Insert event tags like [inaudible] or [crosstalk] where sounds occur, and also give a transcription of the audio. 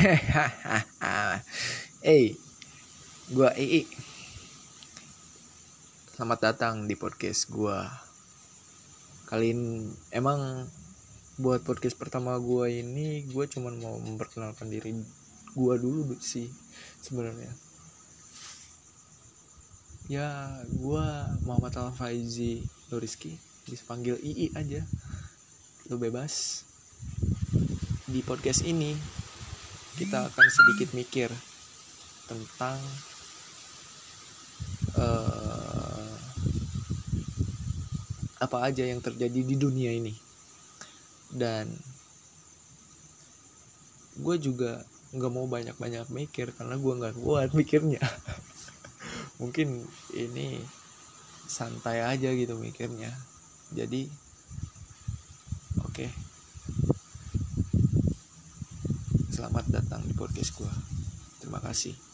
[laughs] hey, gua Ii. Selamat datang di podcast gua. Kali ini emang buat podcast pertama gua ini gua cuman mau memperkenalkan diri gua dulu sih sebenarnya. Ya, gua Muhammad Al Faizi Nuriski, bisa panggil Ii aja. Lu bebas. Di podcast ini kita akan sedikit mikir tentang uh, apa aja yang terjadi di dunia ini. Dan gue juga nggak mau banyak-banyak mikir karena gue nggak kuat mikirnya. [laughs] Mungkin ini santai aja gitu mikirnya. Jadi oke. okay. Selamat datang di podcast gue. Terima kasih.